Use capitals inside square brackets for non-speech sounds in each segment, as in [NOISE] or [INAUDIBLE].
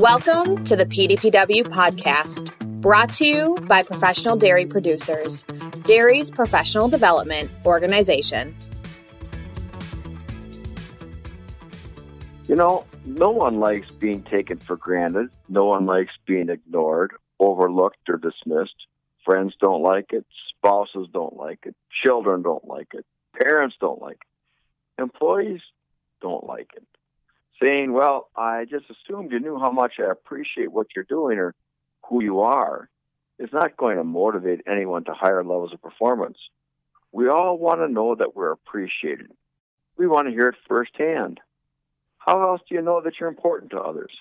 Welcome to the PDPW podcast, brought to you by Professional Dairy Producers, dairy's professional development organization. You know, no one likes being taken for granted. No one likes being ignored, overlooked, or dismissed. Friends don't like it. Spouses don't like it. Children don't like it. Parents don't like it. Employees don't like it saying, Well, I just assumed you knew how much I appreciate what you're doing or who you are, is not going to motivate anyone to higher levels of performance. We all want to know that we're appreciated. We want to hear it firsthand. How else do you know that you're important to others?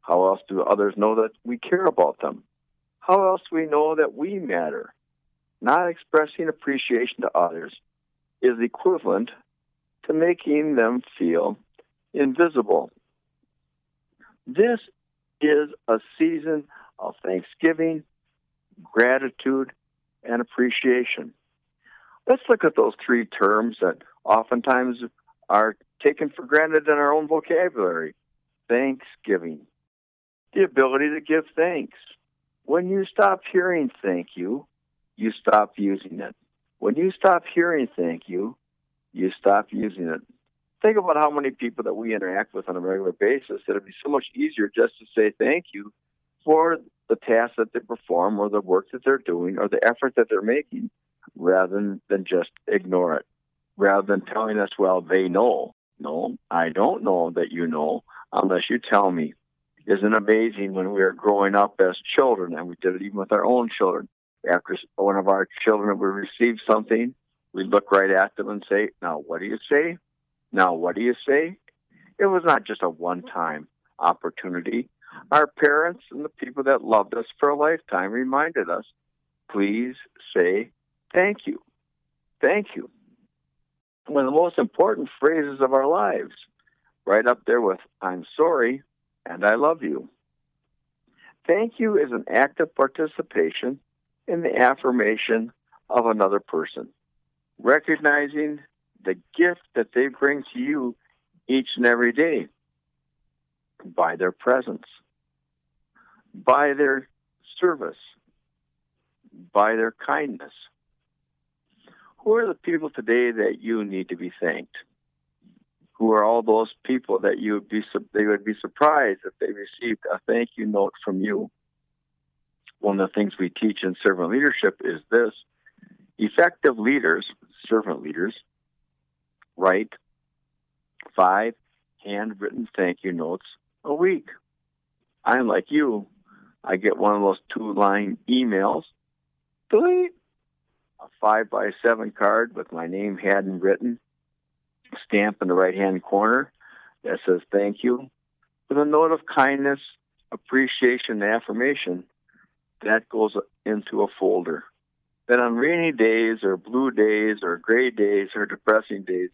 How else do others know that we care about them? How else do we know that we matter? Not expressing appreciation to others is equivalent to making them feel invisible. This is a season of thanksgiving, gratitude, and appreciation. Let's look at those three terms that oftentimes are taken for granted in our own vocabulary. Thanksgiving, the ability to give thanks. When you stop hearing thank you, you stop using it. When you stop hearing thank you, you stop using it think about how many people that we interact with on a regular basis it'd be so much easier just to say thank you for the task that they perform or the work that they're doing or the effort that they're making rather than, than just ignore it rather than telling us well they know. No i don't know that you know unless you tell me. Isn't amazing when we were growing up as children and we did it even with our own children. After one of our children would receive something we'd look right at them and say now what do you say now, what do you say? It was not just a one time opportunity. Our parents and the people that loved us for a lifetime reminded us please say thank you. Thank you. One of the most important phrases of our lives, right up there with I'm sorry and I love you. Thank you is an active participation in the affirmation of another person, recognizing the gift that they bring to you each and every day by their presence, by their service, by their kindness. Who are the people today that you need to be thanked? Who are all those people that you would be they would be surprised if they received a thank you note from you? One of the things we teach in servant leadership is this: effective leaders, servant leaders, write five handwritten thank you notes a week. I'm like you. I get one of those two line emails, delete, a five by seven card with my name handwritten, stamp in the right hand corner that says thank you, with a note of kindness, appreciation, and affirmation. That goes into a folder. Then on rainy days or blue days or gray days or depressing days,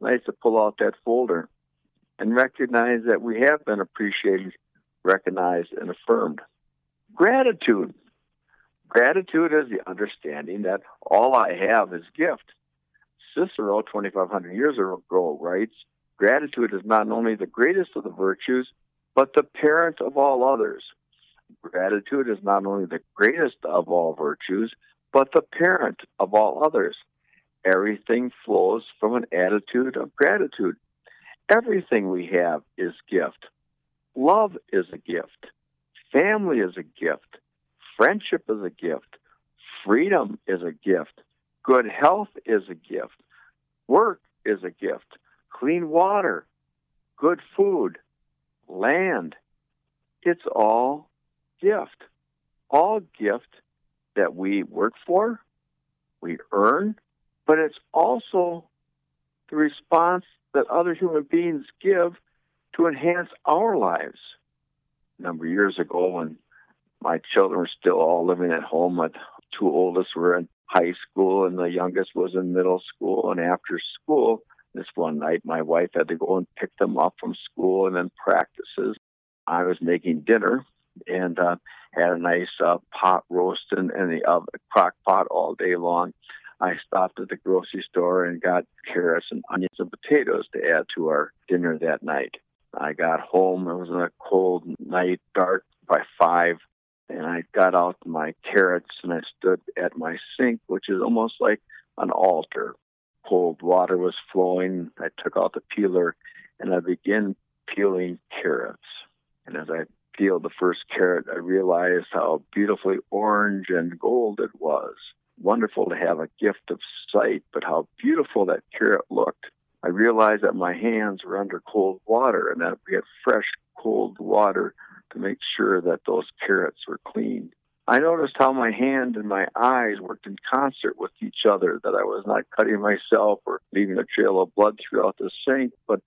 nice to pull out that folder and recognize that we have been appreciated, recognized, and affirmed. Gratitude. Gratitude is the understanding that all I have is gift. Cicero, 2,500 years ago, writes, Gratitude is not only the greatest of the virtues, but the parent of all others. Gratitude is not only the greatest of all virtues, but the parent of all others. Everything flows from an attitude of gratitude. Everything we have is gift. Love is a gift. Family is a gift. Friendship is a gift. Freedom is a gift. Good health is a gift. Work is a gift. Clean water, good food, land. It's all gift. All gift that we work for, we earn, but it's also the response that other human beings give to enhance our lives. A number of years ago, when my children were still all living at home, my two oldest were in high school and the youngest was in middle school. And after school, this one night, my wife had to go and pick them up from school and then practices. I was making dinner and uh, had a nice uh, pot roast in, the uh, crock pot all day long. I stopped at the grocery store and got carrots and onions and potatoes to add to our dinner that night. I got home. It was a cold night, dark by five, and I got out my carrots and I stood at my sink, which is almost like an altar. Cold water was flowing. I took out the peeler and I began peeling carrots. And as I peeled the first carrot, I realized how beautifully orange and gold it was. Wonderful to have a gift of sight, but how beautiful that carrot looked. I realized that my hands were under cold water and that we had fresh, cold water to make sure that those carrots were clean. I noticed how my hand and my eyes worked in concert with each other, that I was not cutting myself or leaving a trail of blood throughout the sink, but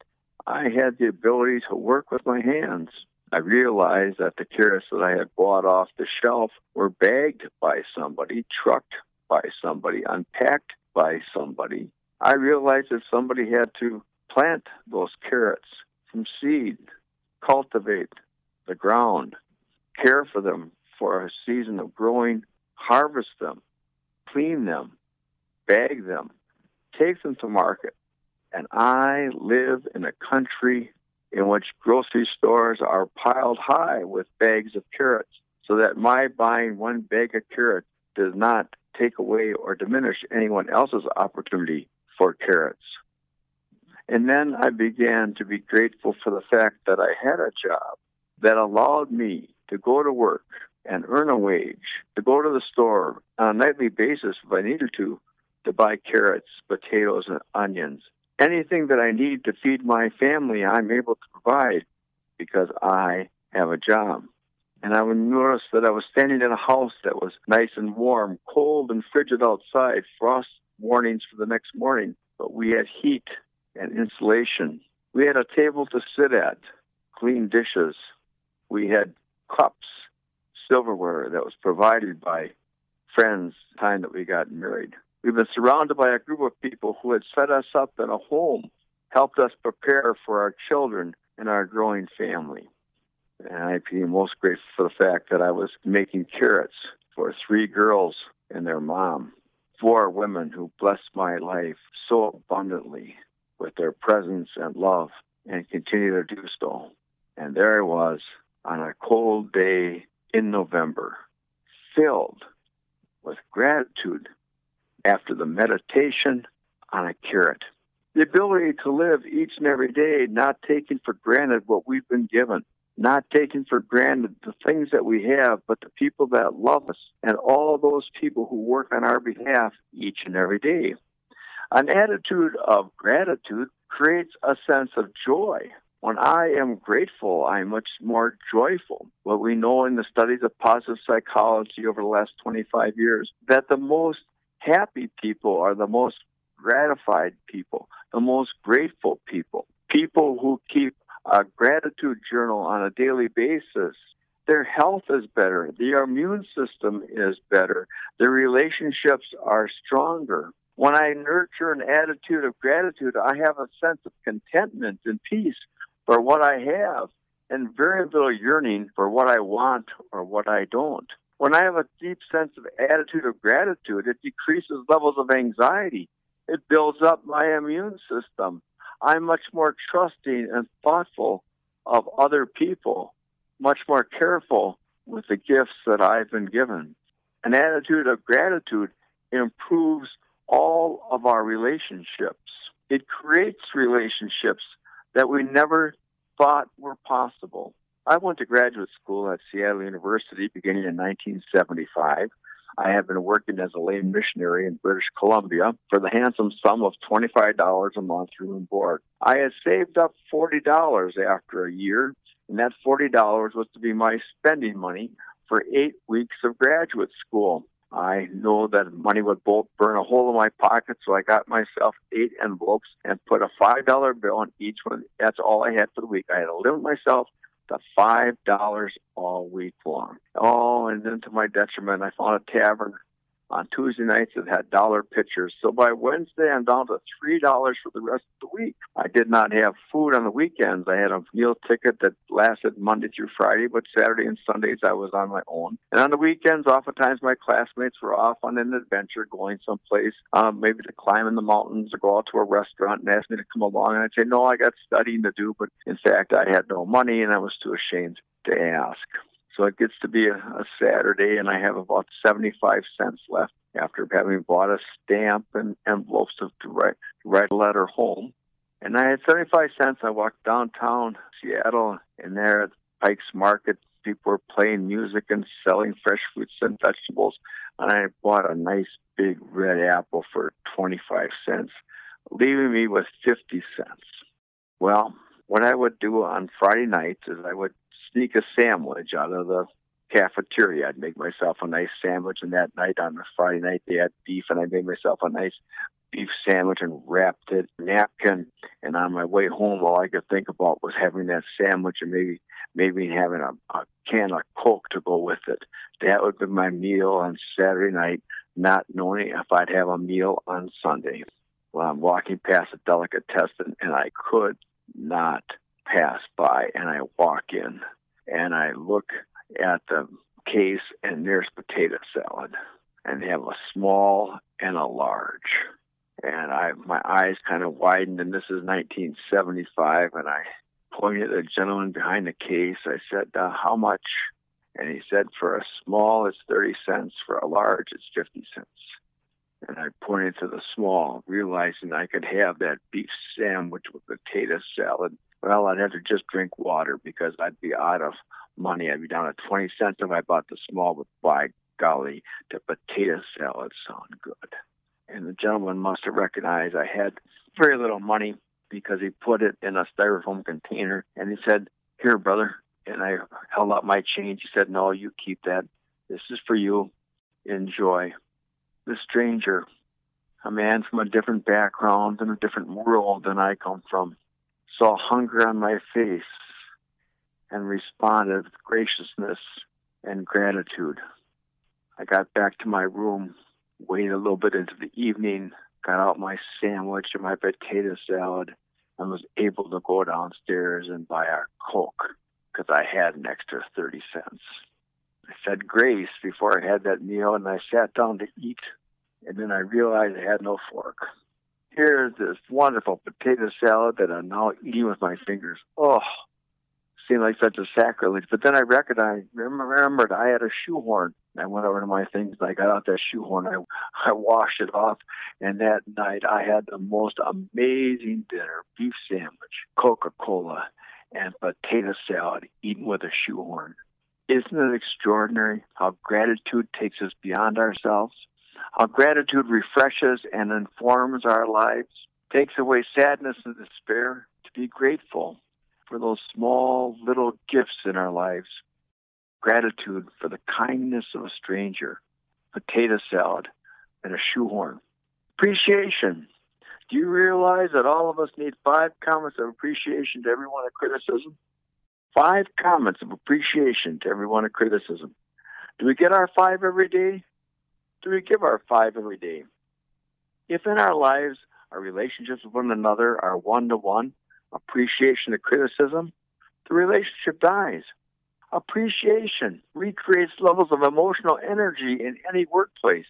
I had the ability to work with my hands. I realized that the carrots that I had bought off the shelf were bagged by somebody, trucked by somebody, unpacked by somebody. I realized that somebody had to plant those carrots from seed, cultivate the ground, care for them for a season of growing, harvest them, clean them, bag them, take them to market. And I live in a country in which grocery stores are piled high with bags of carrots, so that my buying one bag of carrots does not take away or diminish anyone else's opportunity for carrots. And then I began to be grateful for the fact that I had a job that allowed me to go to work and earn a wage, to go to the store on a nightly basis if I needed to, to buy carrots, potatoes, and onions. Anything that I need to feed my family, I'm able to provide because I have a job. And I would notice that I was standing in a house that was nice and warm, cold and frigid outside, frost warnings for the next morning, but we had heat and insulation. We had a table to sit at, clean dishes. We had cups, silverware that was provided by friends the time that we got married. We've been surrounded by a group of people who had set us up in a home, helped us prepare for our children and our growing family. And I feel most grateful for the fact that I was making carrots for three girls and their mom, four women who blessed my life so abundantly with their presence and love and continue to do so. And there I was on a cold day in November, filled with gratitude after the meditation on a carrot. The ability to live each and every day not taking for granted what we've been given, not taking for granted the things that we have, but the people that love us and all those people who work on our behalf each and every day. An attitude of gratitude creates a sense of joy. When I am grateful, I'm much more joyful. What we know in the studies of positive psychology over the last 25 years, that the most happy people are the most gratified people, the most grateful people, people who keep a gratitude journal on a daily basis. Their health is better, their immune system is better, their relationships are stronger. When I nurture an attitude of gratitude, I have a sense of contentment and peace for what I have and very little yearning for what I want or what I don't. When I have a deep sense of attitude of gratitude, it decreases levels of anxiety. It builds up my immune system. I'm much more trusting and thoughtful of other people, much more careful with the gifts that I've been given. An attitude of gratitude improves all of our relationships. It creates relationships that we never thought were possible. I went to graduate school at Seattle University beginning in 1975. I have been working as a lay missionary in British Columbia for the handsome sum of $25 a month room and board. I had saved up $40 after a year, and that $40 was to be my spending money for eight weeks of graduate school. I know that money would both burn a hole in my pocket, so I got myself eight envelopes and put a five dollar bill on each one. That's all I had for the week. I had to limit myself to five dollars all week long. Oh, and then to my detriment, I found a tavern On Tuesday nights, it had dollar pitchers. So by Wednesday, I'm down to three dollars for the rest of the week. I did not have food on the weekends. I had a meal ticket that lasted Monday through Friday, but Saturday and Sundays I was on my own. And on the weekends, oftentimes my classmates were off on an adventure, going someplace, um, maybe to climb in the mountains or go out to a restaurant and ask me to come along. And I'd say, no, I got studying to do. But in fact, I had no money and I was too ashamed to ask. So it gets to be a, a Saturday, and I have about 75 cents left after having bought a stamp and envelopes to, write, to write a letter home. And I had 75 cents. I walked downtown Seattle, and there at Pike's Market, people were playing music and selling fresh fruits and vegetables. And I bought a nice big red apple for 25 cents, leaving me with 50 cents. Well, what I would do on Friday nights is I would sneak a sandwich out of the cafeteria. I'd make myself a nice sandwich, and that night on the Friday night they had beef, and I made myself a nice beef sandwich and wrapped it in a napkin. And on my way home, all I could think about was having that sandwich and maybe maybe having a, a can of Coke to go with it. That would be my meal on Saturday night, not knowing if I'd have a meal on Sunday. Well, I'm walking past a delicatessen, and I could not pass by and I walk in and I look at the case and there's potato salad and they have a small and a large. And I my eyes kind of widened and this is 1975 and I pointed at the gentleman behind the case. I said uh, how much? And he said for a small it's 30 cents. For a large it's 50 cents. And I pointed to the small realizing I could have that beef sandwich with potato salad well, I'd have to just drink water because I'd be out of money. I'd be down to 20 cents if I bought the small, but by golly, the potato salad sound good. And the gentleman must have recognized I had very little money because he put it in a styrofoam container and he said, Here, brother. And I held out my change. He said, No, you keep that. This is for you. Enjoy. The stranger, a man from a different background and a different world than I come from, saw hunger on my face and responded with graciousness and gratitude. I got back to my room, waited a little bit into the evening, got out my sandwich and my potato salad, and was able to go downstairs and buy a Coke because I had an extra 30 cents. I said grace before I had that meal and I sat down to eat, and then I realized I had no fork here's this wonderful potato salad that I'm now eating with my fingers. Oh, seemed like such a sacrilege. But then I recognized, remembered I had a shoehorn. I went over to my things and I got out that shoehorn. I, [LAUGHS] I washed it off. And that night I had the most amazing dinner beef sandwich, Coca Cola, and potato salad eaten with a shoehorn. Isn't it extraordinary how gratitude takes us beyond ourselves? How gratitude refreshes and informs our lives, takes away sadness and despair, to be grateful for those small little gifts in our lives. Gratitude for the kindness of a stranger, potato salad, and a shoehorn. Appreciation. Do you realize that all of us need five comments of appreciation to every one of criticism? Five comments of appreciation to every one of criticism. Do we get our five every day? Do we give our five every day? If in our lives our relationships with one another are one to one, appreciation to criticism, the relationship dies. Appreciation recreates levels of emotional energy in any workplace.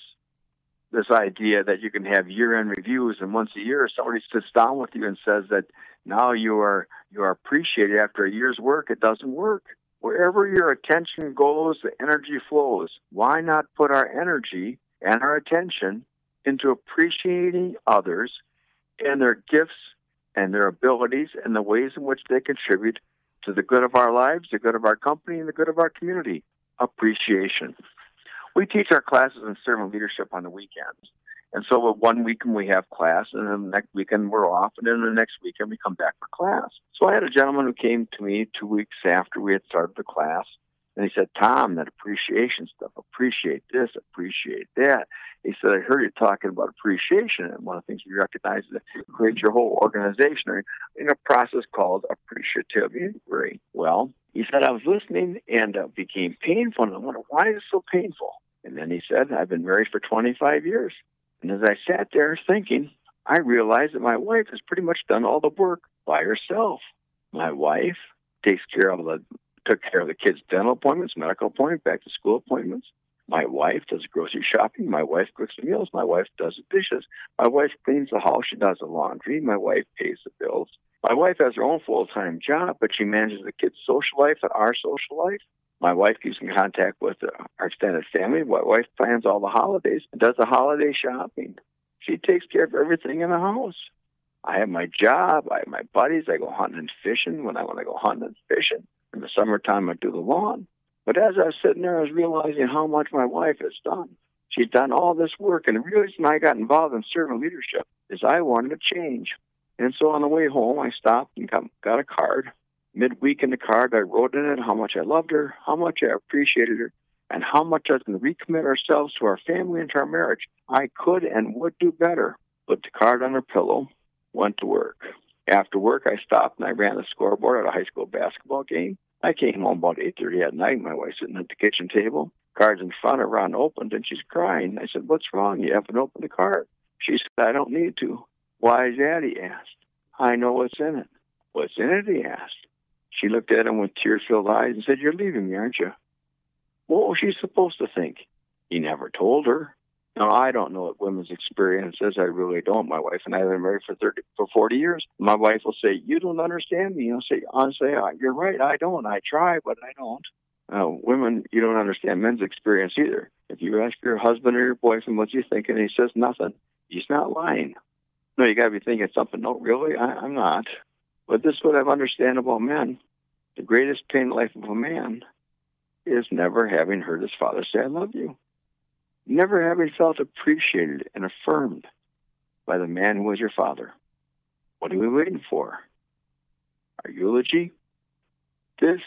This idea that you can have year end reviews and once a year somebody sits down with you and says that now you are you are appreciated after a year's work, it doesn't work. Wherever your attention goes, the energy flows. Why not put our energy and our attention into appreciating others and their gifts and their abilities and the ways in which they contribute to the good of our lives, the good of our company, and the good of our community? Appreciation. We teach our classes in servant leadership on the weekends. And so one weekend we have class, and then the next weekend we're off, and then the next weekend we come back for class. So I had a gentleman who came to me two weeks after we had started the class, and he said, Tom, that appreciation stuff, appreciate this, appreciate that. He said, I heard you talking about appreciation, and one of the things you recognize is that create your whole organization in a process called appreciative inquiry. Well, he said, I was listening and it became painful, and I wondered, why is it so painful? And then he said, I've been married for 25 years. And as I sat there thinking, I realized that my wife has pretty much done all the work by herself. My wife takes care of the took care of the kids' dental appointments, medical appointments, back to school appointments. My wife does grocery shopping. My wife cooks the meals. My wife does the dishes. My wife cleans the house. She does the laundry. My wife pays the bills. My wife has her own full time job, but she manages the kids' social life and our social life. My wife keeps in contact with our extended family. My wife plans all the holidays and does the holiday shopping. She takes care of everything in the house. I have my job. I have my buddies. I go hunting and fishing when I want to go hunting and fishing. In the summertime, I do the lawn. But as I was sitting there, I was realizing how much my wife has done. She's done all this work. And the reason I got involved in servant leadership is I wanted to change. And so on the way home, I stopped and got, got a card. Midweek in the card, I wrote in it how much I loved her, how much I appreciated her, and how much I to recommit ourselves to our family and to our marriage. I could and would do better. Put the card on her pillow, went to work. After work, I stopped and I ran the scoreboard at a high school basketball game. I came home about 8.30 at night. My wife's sitting at the kitchen table. Cards in front of her unopened, and she's crying. I said, what's wrong? You haven't opened the card. She said, I don't need to. Why is that? He asked. I know what's in it. What's in it? He asked. She looked at him with tear-filled eyes and said, you're leaving me, aren't you? What was she supposed to think? He never told her. Now, I don't know what women's experience is. I really don't. My wife and I have been married for 30, for 40 years. My wife will say, you don't understand me. I'll say, say, you're right. I don't. I try, but I don't. Uh, women, you don't understand men's experience either. If you ask your husband or your boyfriend what's he thinking, and he says nothing, he's not lying. No, you got to be thinking something. No, really, I, I'm not. But this is what I've understand about men. The greatest pain in the life of a man is never having heard his father say, I love you never having felt appreciated and affirmed by the man who was your father. What are we waiting for? Our eulogy? This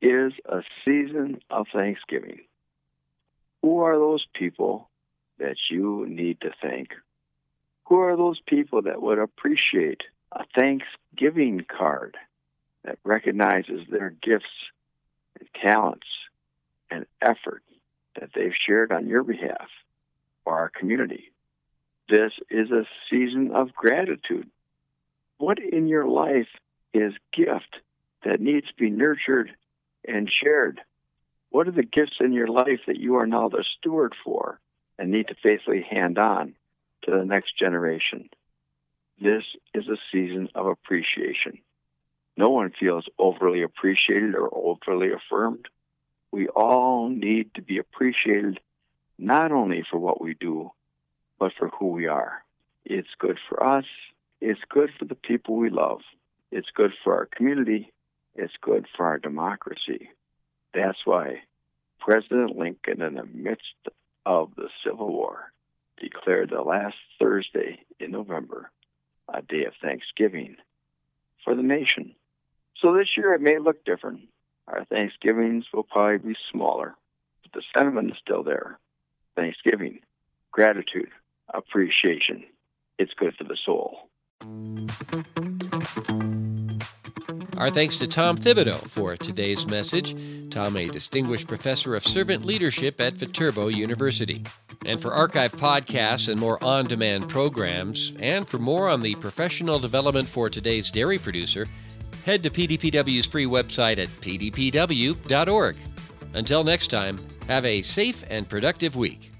is a season of thanksgiving. Who are those people that you need to thank? Who are those people that would appreciate a Thanksgiving card that recognizes their gifts and talents and effort that they've shared on your behalf for our community. This is a season of gratitude. What in your life is gift that needs to be nurtured and shared? What are the gifts in your life that you are now the steward for and need to faithfully hand on to the next generation? This is a season of appreciation. No one feels overly appreciated or overly affirmed we all need to be appreciated not only for what we do, but for who we are. It's good for us. It's good for the people we love. It's good for our community. It's good for our democracy. That's why President Lincoln, in the midst of the Civil War, declared the last Thursday in November a day of thanksgiving for the nation. So this year it may look different. Our Thanksgivings will probably be smaller, but the sentiment is still there. Thanksgiving, gratitude, appreciation. It's good for the soul. Our thanks to Tom Thibodeau for today's message. Tom, a distinguished professor of servant leadership at Viterbo University. And for archive podcasts and more on demand programs, and for more on the professional development for today's dairy producer, head to PDPW's free website at pdpw.org. Until next time, have a safe and productive week.